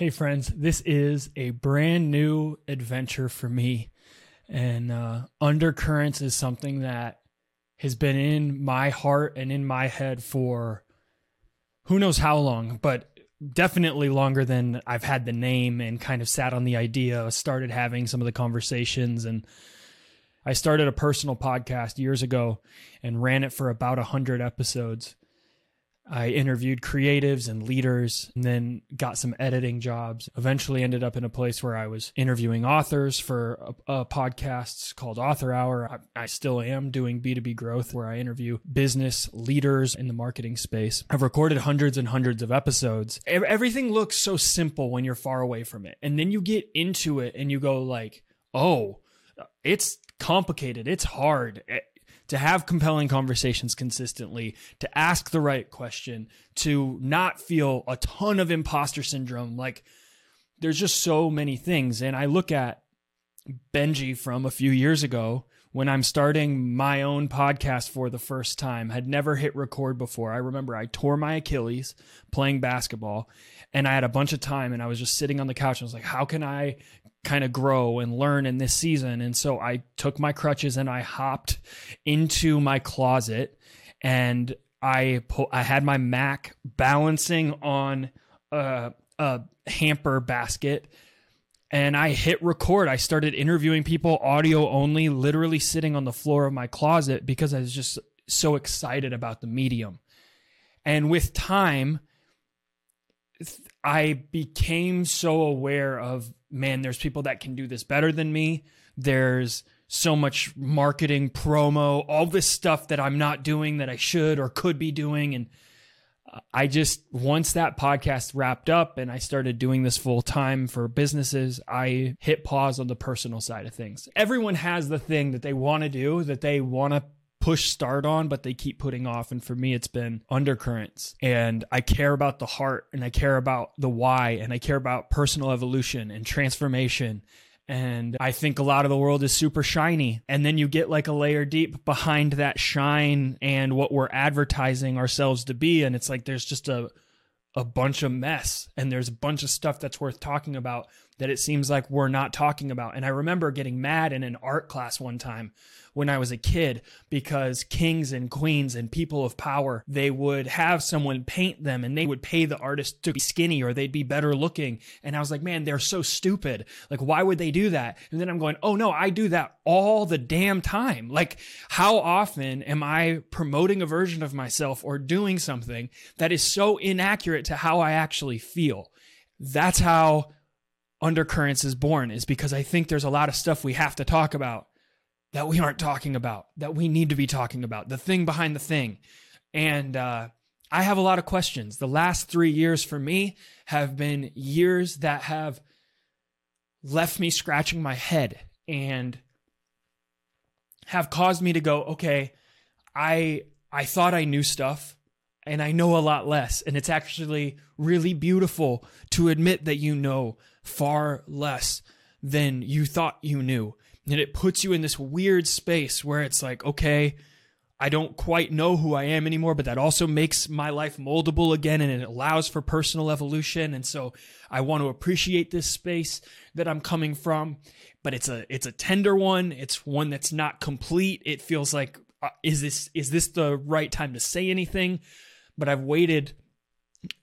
Hey, friends, this is a brand new adventure for me. And uh, undercurrents is something that has been in my heart and in my head for who knows how long, but definitely longer than I've had the name and kind of sat on the idea, started having some of the conversations. And I started a personal podcast years ago and ran it for about 100 episodes. I interviewed creatives and leaders and then got some editing jobs. Eventually ended up in a place where I was interviewing authors for a, a podcast called Author Hour. I, I, still am doing B2B growth where I interview business leaders in the marketing space. I've recorded hundreds and hundreds of episodes. Everything looks so simple when you're far away from it. And then you get into it and you go like, "Oh, it's complicated. It's hard to have compelling conversations consistently, to ask the right question, to not feel a ton of imposter syndrome. Like there's just so many things. And I look at Benji from a few years ago when I'm starting my own podcast for the first time, had never hit record before. I remember I tore my Achilles playing basketball and I had a bunch of time and I was just sitting on the couch. And I was like, how can I kind of grow and learn in this season. And so I took my crutches and I hopped into my closet and I I had my Mac balancing on a, a hamper basket and I hit record. I started interviewing people audio only, literally sitting on the floor of my closet because I was just so excited about the medium. And with time, I became so aware of man, there's people that can do this better than me. There's so much marketing, promo, all this stuff that I'm not doing that I should or could be doing. And uh, I just, once that podcast wrapped up and I started doing this full time for businesses, I hit pause on the personal side of things. Everyone has the thing that they want to do, that they want to push start on, but they keep putting off. And for me, it's been undercurrents. And I care about the heart and I care about the why and I care about personal evolution and transformation. And I think a lot of the world is super shiny. And then you get like a layer deep behind that shine and what we're advertising ourselves to be. And it's like there's just a, a bunch of mess and there's a bunch of stuff that's worth talking about that it seems like we're not talking about. And I remember getting mad in an art class one time when I was a kid because kings and queens and people of power, they would have someone paint them and they would pay the artist to be skinny or they'd be better looking. And I was like, man, they're so stupid. Like, why would they do that? And then I'm going, oh no, I do that all the damn time. Like, how often am I promoting a version of myself or doing something that is so inaccurate to how I actually feel? That's how undercurrents is born is because I think there's a lot of stuff we have to talk about that we aren't talking about, that we need to be talking about, the thing behind the thing. And uh, I have a lot of questions. The last three years for me have been years that have left me scratching my head and have caused me to go, okay, I I thought I knew stuff and I know a lot less. And it's actually really beautiful to admit that you know far less than you thought you knew and it puts you in this weird space where it's like, okay, I don't quite know who I am anymore, but that also makes my life moldable again and it allows for personal evolution. And so I want to appreciate this space that I'm coming from, but it's a it's a tender one. It's one that's not complete. It feels like uh, is this is this the right time to say anything? But I've waited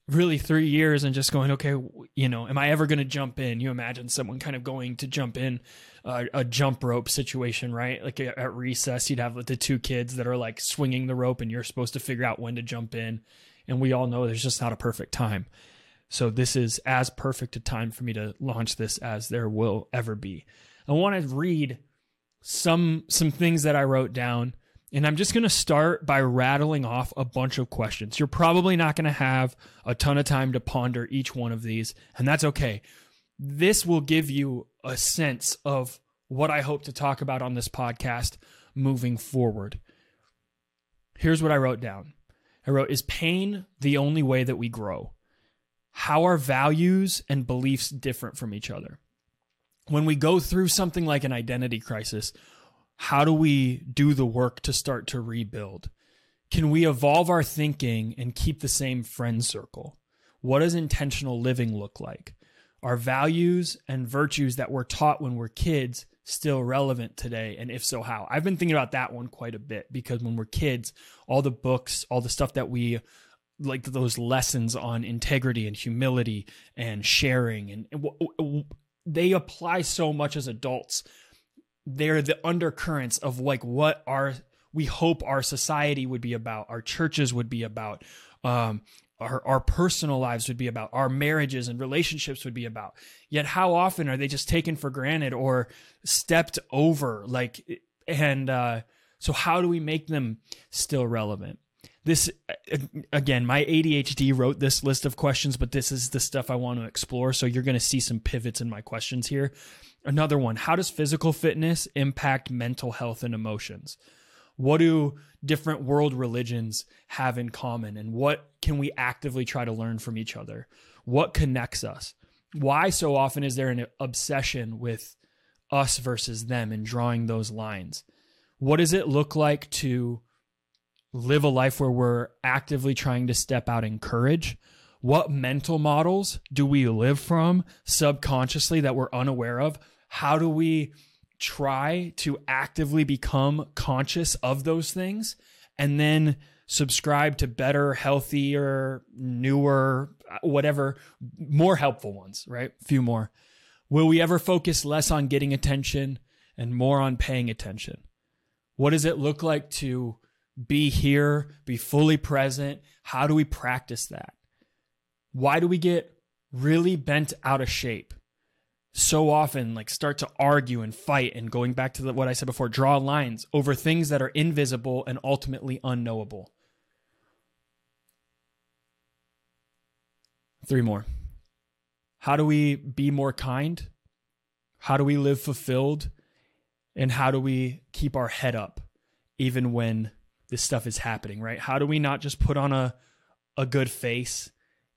really three years and just going, okay, you know, am I ever going to jump in? You imagine someone kind of going to jump in uh, a jump rope situation, right? Like at recess, you'd have the two kids that are like swinging the rope and you're supposed to figure out when to jump in. And we all know there's just not a perfect time. So this is as perfect a time for me to launch this as there will ever be. I want to read some some things that I wrote down and I'm just going to start by rattling off a bunch of questions. You're probably not going to have a ton of time to ponder each one of these, and that's okay. This will give you a sense of what I hope to talk about on this podcast moving forward. Here's what I wrote down I wrote, Is pain the only way that we grow? How are values and beliefs different from each other? When we go through something like an identity crisis, how do we do the work to start to rebuild? Can we evolve our thinking and keep the same friend circle? What does intentional living look like? are values and virtues that were taught when we're kids still relevant today? And if so, how? I've been thinking about that one quite a bit because when we're kids, all the books, all the stuff that we like those lessons on integrity and humility and sharing and, and w- w- they apply so much as adults they're the undercurrents of like what our we hope our society would be about our churches would be about um our, our personal lives would be about our marriages and relationships would be about. Yet how often are they just taken for granted or stepped over? Like and uh so how do we make them still relevant? This again my adhd wrote this list of questions but this is the stuff i want to explore. So you're going to see some pivots in my questions here another one how does physical fitness impact mental health and emotions what do different world religions have in common and what can we actively try to learn from each other what connects us why so often is there an obsession with us versus them and drawing those lines what does it look like to live a life where we're actively trying to step out in courage? What mental models do we live from subconsciously that we're unaware of? How do we try to actively become conscious of those things and then subscribe to better, healthier, newer, whatever, more helpful ones, right? A few more. Will we ever focus less on getting attention and more on paying attention? What does it look like to be here, be fully present. How do we practice that? Why do we get really bent out of shape? So often, like start to argue and fight, and going back to the, what I said before, draw lines over things that are invisible and ultimately unknowable. Three more. How do we be more kind? How do we live fulfilled? And how do we keep our head up even when this stuff is happening, right? How do we not just put on a a good face,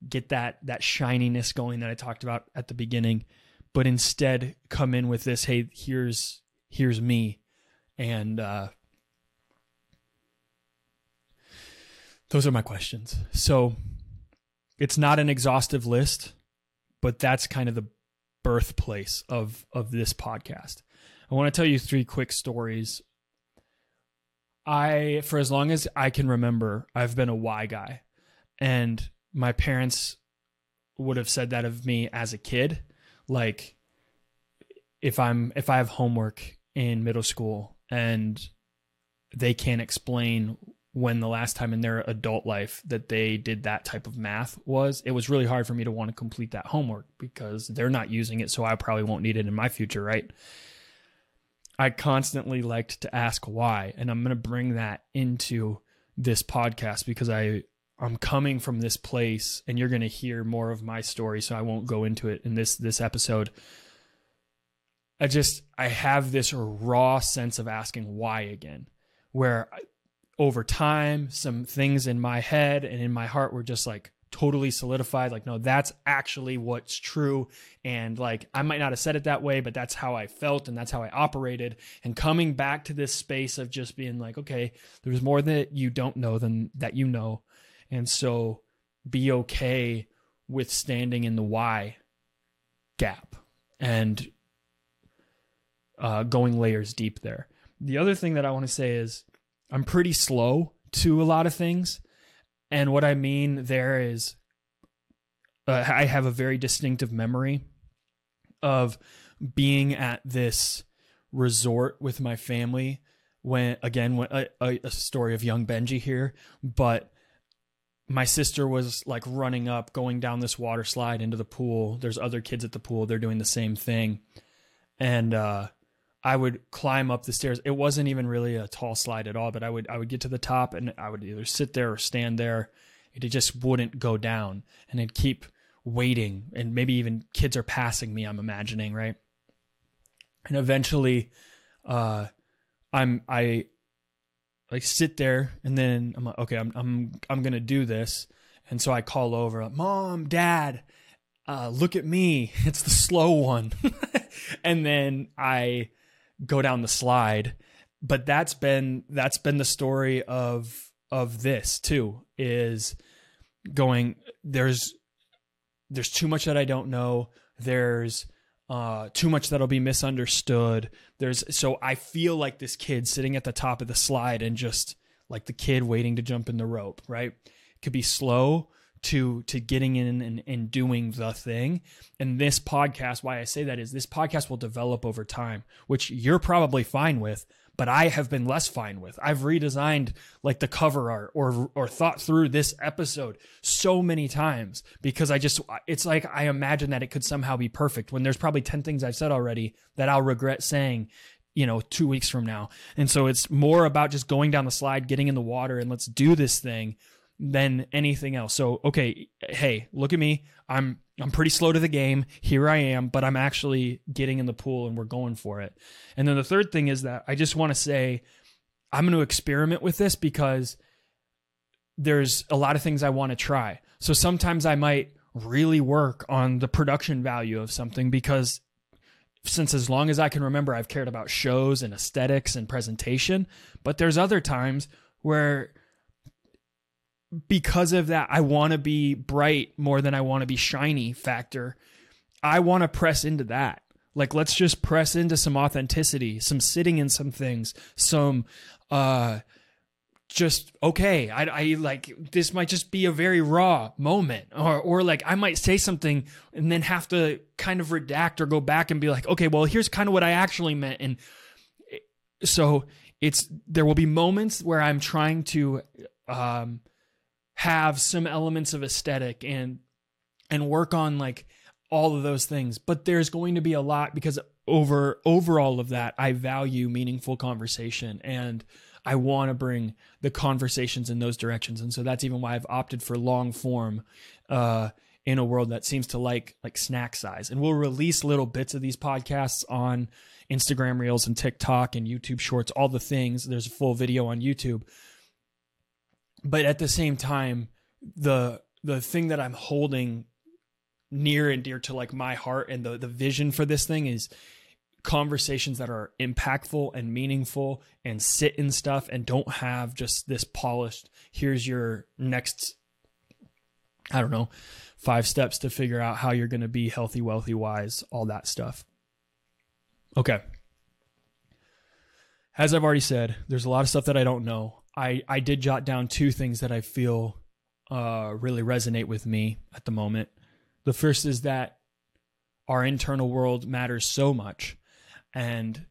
get that that shininess going that I talked about at the beginning, but instead come in with this, hey, here's here's me. And uh those are my questions. So it's not an exhaustive list, but that's kind of the birthplace of of this podcast. I want to tell you three quick stories I, for as long as I can remember, I've been a why guy. And my parents would have said that of me as a kid. Like, if I'm, if I have homework in middle school and they can't explain when the last time in their adult life that they did that type of math was, it was really hard for me to want to complete that homework because they're not using it. So I probably won't need it in my future, right? I constantly liked to ask why, and I'm going to bring that into this podcast because I I'm coming from this place, and you're going to hear more of my story, so I won't go into it in this this episode. I just I have this raw sense of asking why again, where over time some things in my head and in my heart were just like totally solidified like no that's actually what's true. And like i might not have said it that way but that's how i felt and that's how i operated. And coming back to this space of just being like okay there's more that you don't know than that you know and so be okay with standing in the why gap and uh, going layers deep there. The other thing that i want to say is i'm pretty slow to a lot of things. And what I mean there is, uh, I have a very distinctive memory of being at this resort with my family when again a, a, story of young benji here but my sister was like running up going down this water slide into the pool there's other kids at the pool they're doing the same thing and uh I would climb up the stairs. It wasn't even really a tall slide at all, but I would I would get to the top and I would either sit there or stand there. It just wouldn't go down, and it'd keep waiting, and maybe even kids are passing me. I'm imagining right, and eventually, uh, I'm I like sit there, and then I'm like, okay, I'm I'm I'm gonna do this, and so I call over, like, mom, dad, uh, look at me, it's the slow one, and then I go down the slide. But that's been that's been the story of of this too is going there's there's too much that I don't know. There's uh, too much that'll be misunderstood. There's so I feel like this kid sitting at the top of the slide and just like the kid waiting to jump in the rope, right? Could be slow to to getting in and, and doing the thing. And this podcast, why I say that is this podcast will develop over time, which you're probably fine with, but I have been less fine with. I've redesigned like the cover art or or thought through this episode so many times because I just it's like I imagine that it could somehow be perfect when there's probably 10 things I've said already that I'll regret saying you know 2 weeks from now. And so it's more about just going down the slide, getting in the water and let's do this thing than anything else. So, okay, hey, look at me. I'm I'm pretty slow to the game. Here I am, but I'm actually getting in the pool and we're going for it. And then the third thing is that I just want to say I'm going to experiment with this because there's a lot of things I want to try. So sometimes I might really work on the production value of something because since as long as I can remember I've cared about shows and aesthetics and presentation, but there's other times where because of that I want to be bright more than I want to be shiny factor. I want to press into that. Like let's just press into some authenticity, some sitting in some things, some uh just okay I, I like this might just be a very raw moment or or like i might say something and then have to kind of redact or go back and be like okay well here's kind of what i actually meant and so it's there will be moments where i'm trying to um have some elements of aesthetic and and work on like all of those things. But there's going to be a lot because over over all of that i value meaningful conversation and i want to bring the conversations in those directions. And so that's even why i've opted for long form uh in a world that seems to like like snack size. And we'll release little bits of these podcasts on instagram reels and tiktok and youtube shorts all the things. There's a full video on youtube but at the same time the the thing that i'm holding near and dear to like my heart and the the vision for this thing is conversations that are impactful and meaningful and sit in stuff and don't have just this polished here's your next i don't know five steps to figure out how you're going to be healthy wealthy wise all that stuff. Okay. As i've already said there's a lot of stuff that i don't know I I did jot down two things that I feel uh, really resonate with me at the moment. The first is that our internal world matters so much, and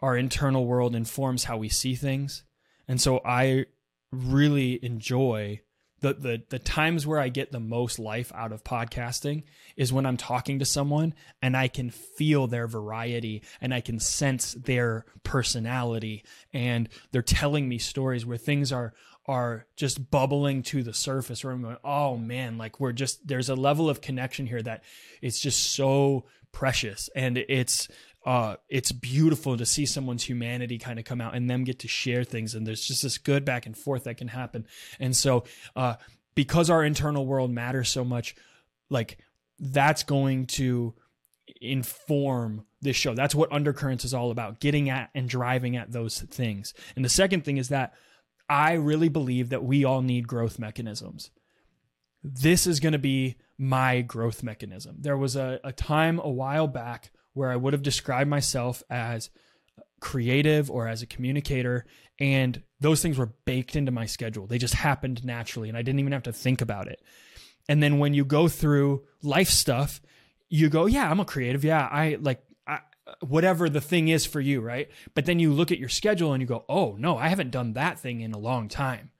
our internal world informs how we see things. And so I really enjoy the the the times where I get the most life out of podcasting is when I'm talking to someone and I can feel their variety and I can sense their personality and they're telling me stories where things are are just bubbling to the surface where I'm going, oh man, like we're just there's a level of connection here that it's just so precious. And it's uh, it's beautiful to see someone's humanity kind of come out and them get to share things. And there's just this good back and forth that can happen. And so, uh, because our internal world matters so much, like that's going to inform this show. That's what Undercurrents is all about, getting at and driving at those things. And the second thing is that I really believe that we all need growth mechanisms. This is going to be my growth mechanism. There was a, a time a while back where I would have described myself as creative or as a communicator and those things were baked into my schedule. They just happened naturally and I didn't even have to think about it. And then when you go through life stuff, you go, yeah, I'm a creative. Yeah, I like I, whatever the thing is for you, right? But then you look at your schedule and you go, "Oh, no, I haven't done that thing in a long time."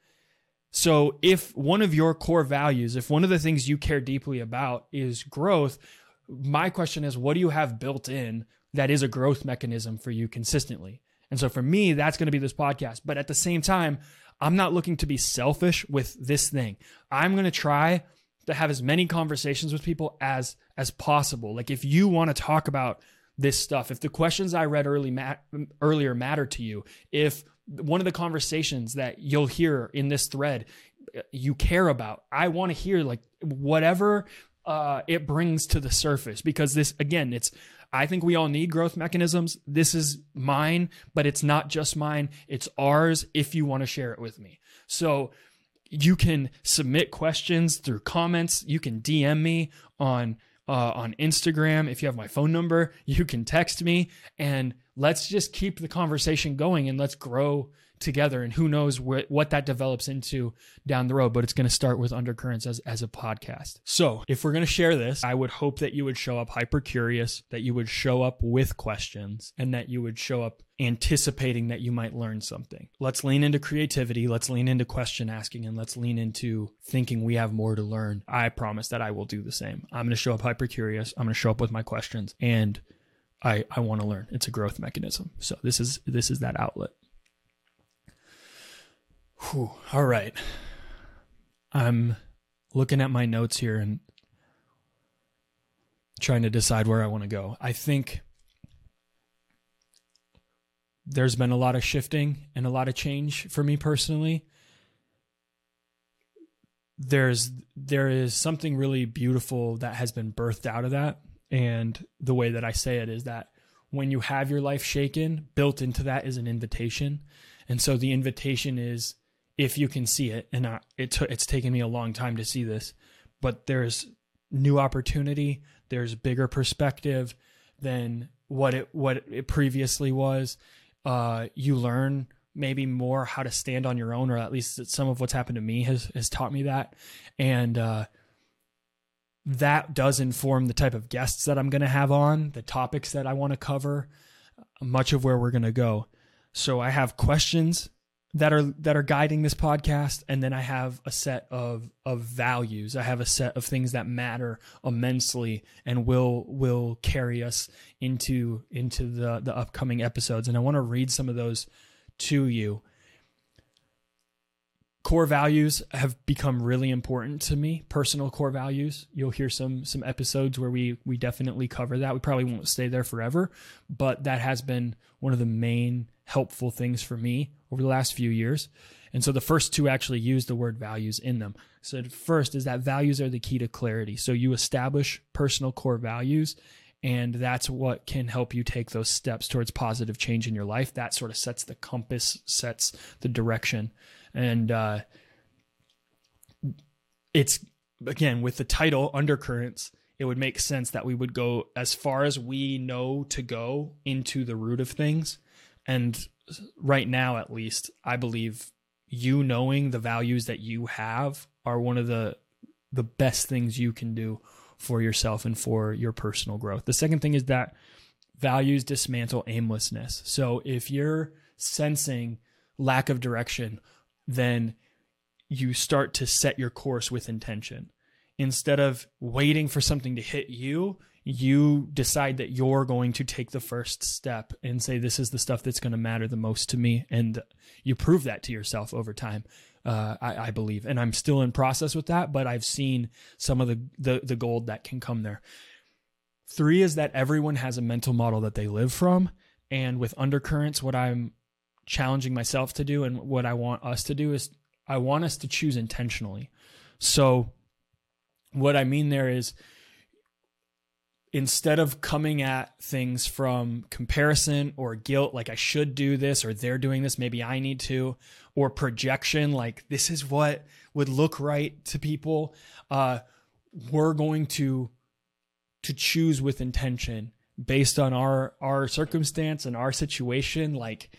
So, if one of your core values, if one of the things you care deeply about is growth, my question is what do you have built in that is a growth mechanism for you consistently? And so for me, that's going to be this podcast. But at the same time, I'm not looking to be selfish with this thing. I'm going to try to have as many conversations with people as as possible. Like if you want to talk about this stuff, if the questions I read early earlier matter to you, if one of the conversations that you'll hear in this thread uh, you care about, I want to hear like whatever uh, it brings to the surface because this again it's i think we all need growth mechanisms. This is mine but it's not just mine. It's ours if you want to share it with me. So you can submit questions through comments. You can dm me on uh, on Instagram. If you have my phone number, you can text me. And let's just keep the conversation going and let's grow together. And who knows wh- what that develops into down the road, but it's going to start with undercurrents as, as a podcast. So if we're going to share this, I would hope that you would show up hyper curious, that you would show up with questions, and that you would show up anticipating that you might learn something. Let's lean into creativity. Let's lean into question asking and let's lean into thinking we have more to learn. I promise that I will do the same. I'm going to show up hyper curious. I'm going to show up with my questions and I, I want to learn. It's a growth mechanism. So this is this is that outlet. Whew. All right. I'm looking at my notes here and trying to decide where I want to go. I think there's been a lot of shifting and a lot of change for me personally. There's there is something really beautiful that has been birthed out of that and the way that I say it is that when you have your life shaken, built into that is an invitation. And so the invitation is if you can see it, and I, it t- it's taken me a long time to see this, but there's new opportunity, there's bigger perspective than what it what it previously was. Uh, you learn maybe more how to stand on your own, or at least some of what's happened to me has has taught me that, and uh, that does inform the type of guests that I'm going to have on, the topics that I want to cover, much of where we're going to go. So I have questions that are that are guiding this podcast and then I have a set of of values. I have a set of things that matter immensely and will will carry us into into the the upcoming episodes and I want to read some of those to you. Core values have become really important to me, personal core values. You'll hear some some episodes where we we definitely cover that. We probably won't stay there forever, but that has been one of the main helpful things for me over the last few years. And so the first two actually use the word values in them. So first is that values are the key to clarity. So you establish personal core values and that's what can help you take those steps towards positive change in your life. That sort of sets the compass, sets the direction. And uh, it's again with the title undercurrents, it would make sense that we would go as far as we know to go into the root of things. And right now at least i believe you knowing the values that you have are one of the the best things you can do for yourself and for your personal growth. The second thing is that values dismantle aimlessness. So if you're sensing lack of direction then you start to set your course with intention. Instead of waiting for something to hit you you decide that you're going to take the first step and say this is the stuff that's going to matter the most to me and you prove that to yourself over time uh, I, I, believe. And i'm still in process with that but i've seen some of the, the the gold that can come there. Three is that everyone has a mental model that they live from and with undercurrents what i'm challenging myself to do and what i want us to do is i want us to choose intentionally. So what i mean there is instead of coming at things from comparison or guilt, like I should do this or they're doing this, maybe I need to, or projection, like this is what would look right to people, uh, we're going to to choose with intention based on our our circumstance and our situation. Like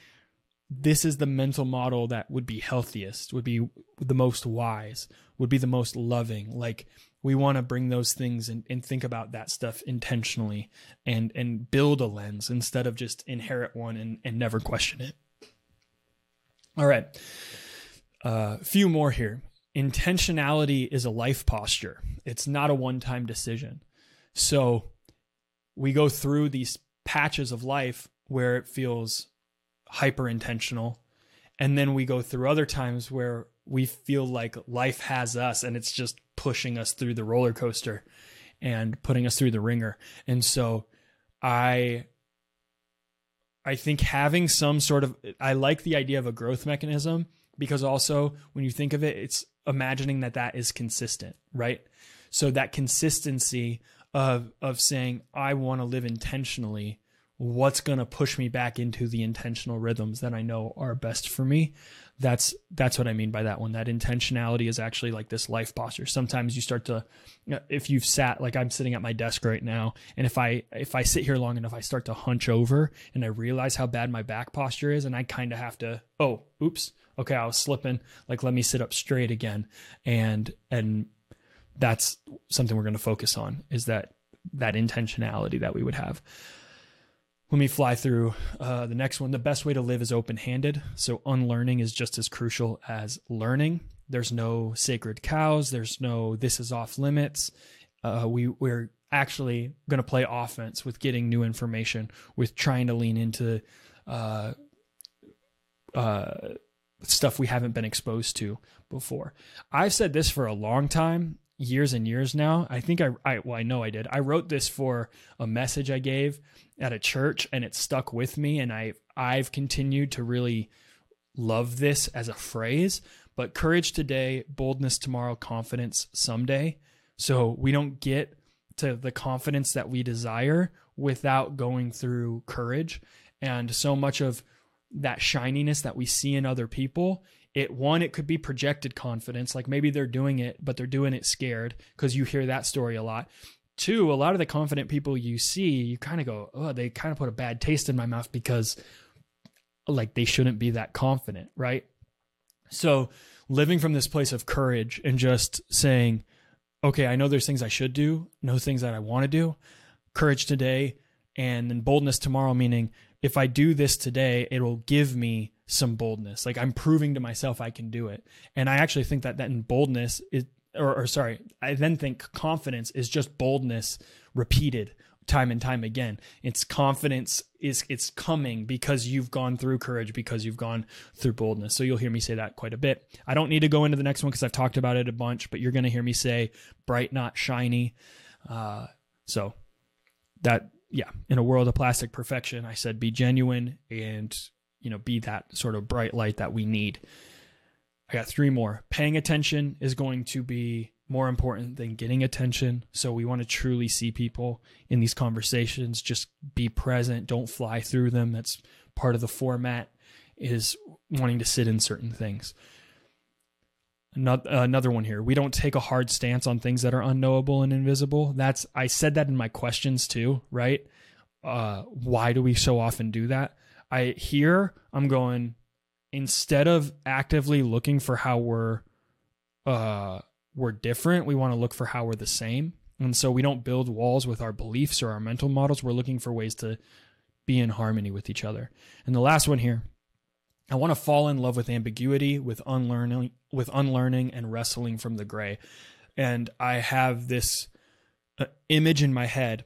this is the mental model that would be healthiest would be the most wise would be the most loving. Like we want to bring those things and, and think about that stuff intentionally and and build a lens instead of just inherit one and, and never question it. All right. A uh, few more here. Intentionality is a life posture. It's not a one-time decision. So we go through these patches of life where it feels hyper intentional and then we go through other times where we feel like life has us and it's just pushing us through the roller coaster and putting us through the wringer. And so I I think having some sort of I like the idea of a growth mechanism because also when you think of it it's imagining that that is consistent, right? So that consistency of of saying I want to live intentionally what's going to push me back into the intentional rhythms that I know are best for me. That's that's what I mean by that one. That intentionality is actually like this life posture. Sometimes you start to if you've sat like I'm sitting at my desk right now and if I if I sit here long enough I start to hunch over and I realize how bad my back posture is and I kind of have to oh, oops. Okay, I was slipping. Like let me sit up straight again. And and that's something we're going to focus on is that that intentionality that we would have. Let me fly through uh, the next one. The best way to live is open handed. So, unlearning is just as crucial as learning. There's no sacred cows, there's no this is off limits. Uh, we, we're actually going to play offense with getting new information, with trying to lean into uh, uh, stuff we haven't been exposed to before. I've said this for a long time, years and years now. I think I, I well, I know I did. I wrote this for a message I gave at a church, and it stuck with me, and I I've continued to really love this as a phrase. But courage today, boldness tomorrow, confidence someday. So we don't get to the confidence that we desire without going through courage. And so much of that shininess that we see in other people it one it could be projected confidence like maybe they're doing it but they're doing it scared because you hear that story a lot. Two a lot of the confident people you see you kind of go oh they kind of put a bad taste in my mouth because like they shouldn't be that confident right? So living from this place of courage and just saying okay i know there's things i should do no things that i want to do. Courage today and then boldness tomorrow meaning if i do this today it'll give me some boldness. Like I'm proving to myself I can do it. And I actually think that that in boldness is or, or sorry, I then think confidence is just boldness repeated time and time again. It's confidence is it's coming because you've gone through courage because you've gone through boldness. So you'll hear me say that quite a bit. I don't need to go into the next one because I've talked about it a bunch, but you're going to hear me say bright, not shiny. Uh, so that yeah, in a world of plastic perfection, I said be genuine and you know, be that sort of bright light that we need. I got three more. Paying attention is going to be more important than getting attention. So we want to truly see people in these conversations. Just be present. Don't fly through them. That's part of the format is wanting to sit in certain things. Another one here. We don't take a hard stance on things that are unknowable and invisible. That's I said that in my questions too, right? Uh, why do we so often do that? I here I'm going instead of actively looking for how we're uh we're different, we want to look for how we're the same. And so we don't build walls with our beliefs or our mental models. We're looking for ways to be in harmony with each other. And the last one here, I want to fall in love with ambiguity, with unlearning, with unlearning and wrestling from the gray. And I have this uh, image in my head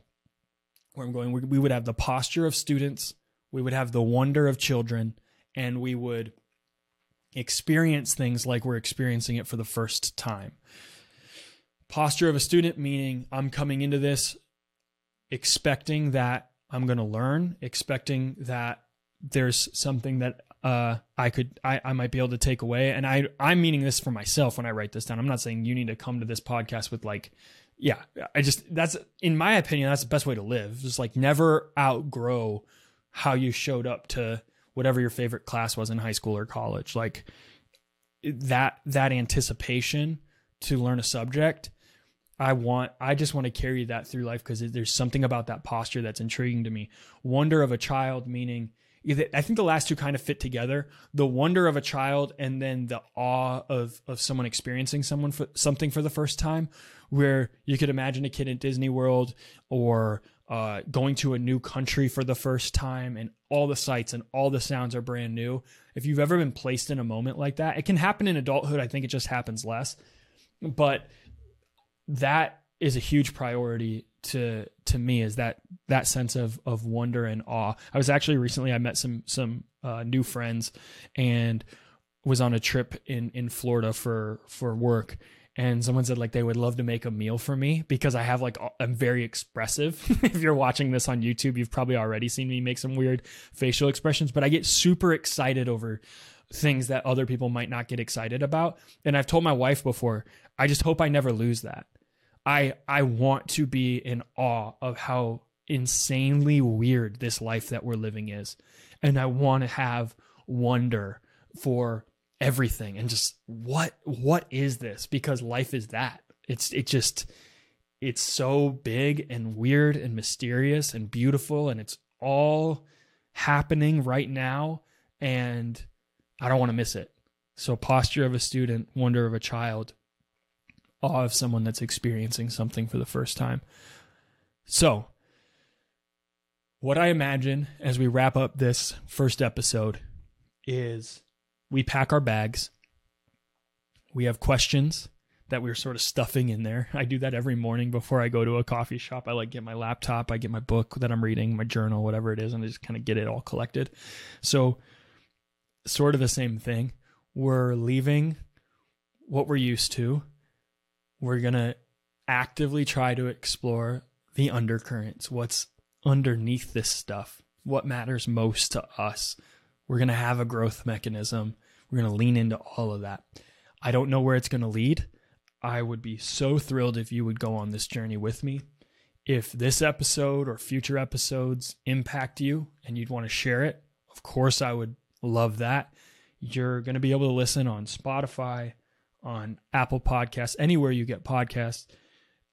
where I'm going. We, we would have the posture of students we would have the wonder of children, and we would experience things like we're experiencing it for the first time. Posture of a student, meaning I'm coming into this expecting that I'm going to learn, expecting that there's something that uh, I could I, I might be able to take away. And I I'm meaning this for myself when I write this down. I'm not saying you need to come to this podcast with like, yeah, I just that's in my opinion that's the best way to live. Just like never outgrow how you showed up to whatever your favorite class was in high school or college. Like that that anticipation to learn a subject i want i just want to carry that through life because there's something about that posture that's intriguing to me. Wonder of a child meaning i think the last two kind of fit together. The wonder of a child and then the awe of of someone experiencing someone for something for the first time where you could imagine a kid in disney world or uh, going to a new country for the first time and all the sights and all the sounds are brand new. If you've ever been placed in a moment like that, it can happen in adulthood. I think it just happens less. But that is a huge priority to to me is that that sense of of wonder and awe. I was actually recently I met some some uh, new friends and was on a trip in in Florida for for work and someone said like they would love to make a meal for me because I have like I'm very expressive. if you're watching this on YouTube, you've probably already seen me make some weird facial expressions, but I get super excited over things that other people might not get excited about. And I've told my wife before, I just hope I never lose that. I I want to be in awe of how insanely weird this life that we're living is. And I want to have wonder for everything and just what what is this because life is that it's it just it's so big and weird and mysterious and beautiful and it's all happening right now and I don't want to miss it. So posture of a student, wonder of a child, awe of someone that's experiencing something for the first time. So, what I imagine as we wrap up this first episode is we pack our bags. We have questions that we're sort of stuffing in there. I do that every morning before I go to a coffee shop. I like get my laptop, I get my book that I'm reading, my journal, whatever it is, and I just kind of get it all collected. So, sort of the same thing. We're leaving what we're used to. We're going to actively try to explore the undercurrents, what's underneath this stuff, what matters most to us. We're going to have a growth mechanism. We're going to lean into all of that. I don't know where it's going to lead. I would be so thrilled if you would go on this journey with me. If this episode or future episodes impact you and you'd want to share it, of course, I would love that. You're going to be able to listen on Spotify, on Apple Podcasts, anywhere you get podcasts.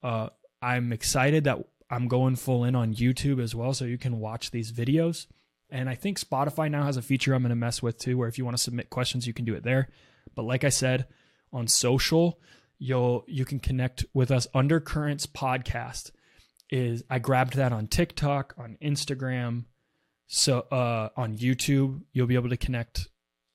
Uh, I'm excited that I'm going full in on YouTube as well, so you can watch these videos. And I think Spotify now has a feature I'm going to mess with too, where if you want to submit questions, you can do it there. But like I said, on social, you'll you can connect with us. Undercurrents podcast is i grabbed that on tiktok on instagram so uh on youtube you'll be able to connect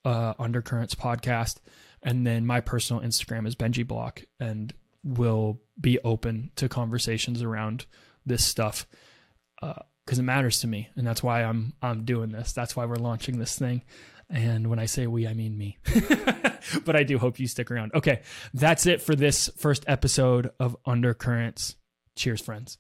uh undercurrents podcast. And then my personal instagram is benji block and will be open to conversations around this stuff because it matters to me and that's why i'm i'm doing this that's why we're launching this thing and when i say we i mean me but I do hope you stick around. Okay, that's it for this first episode of Undercurrents. Cheers, friends.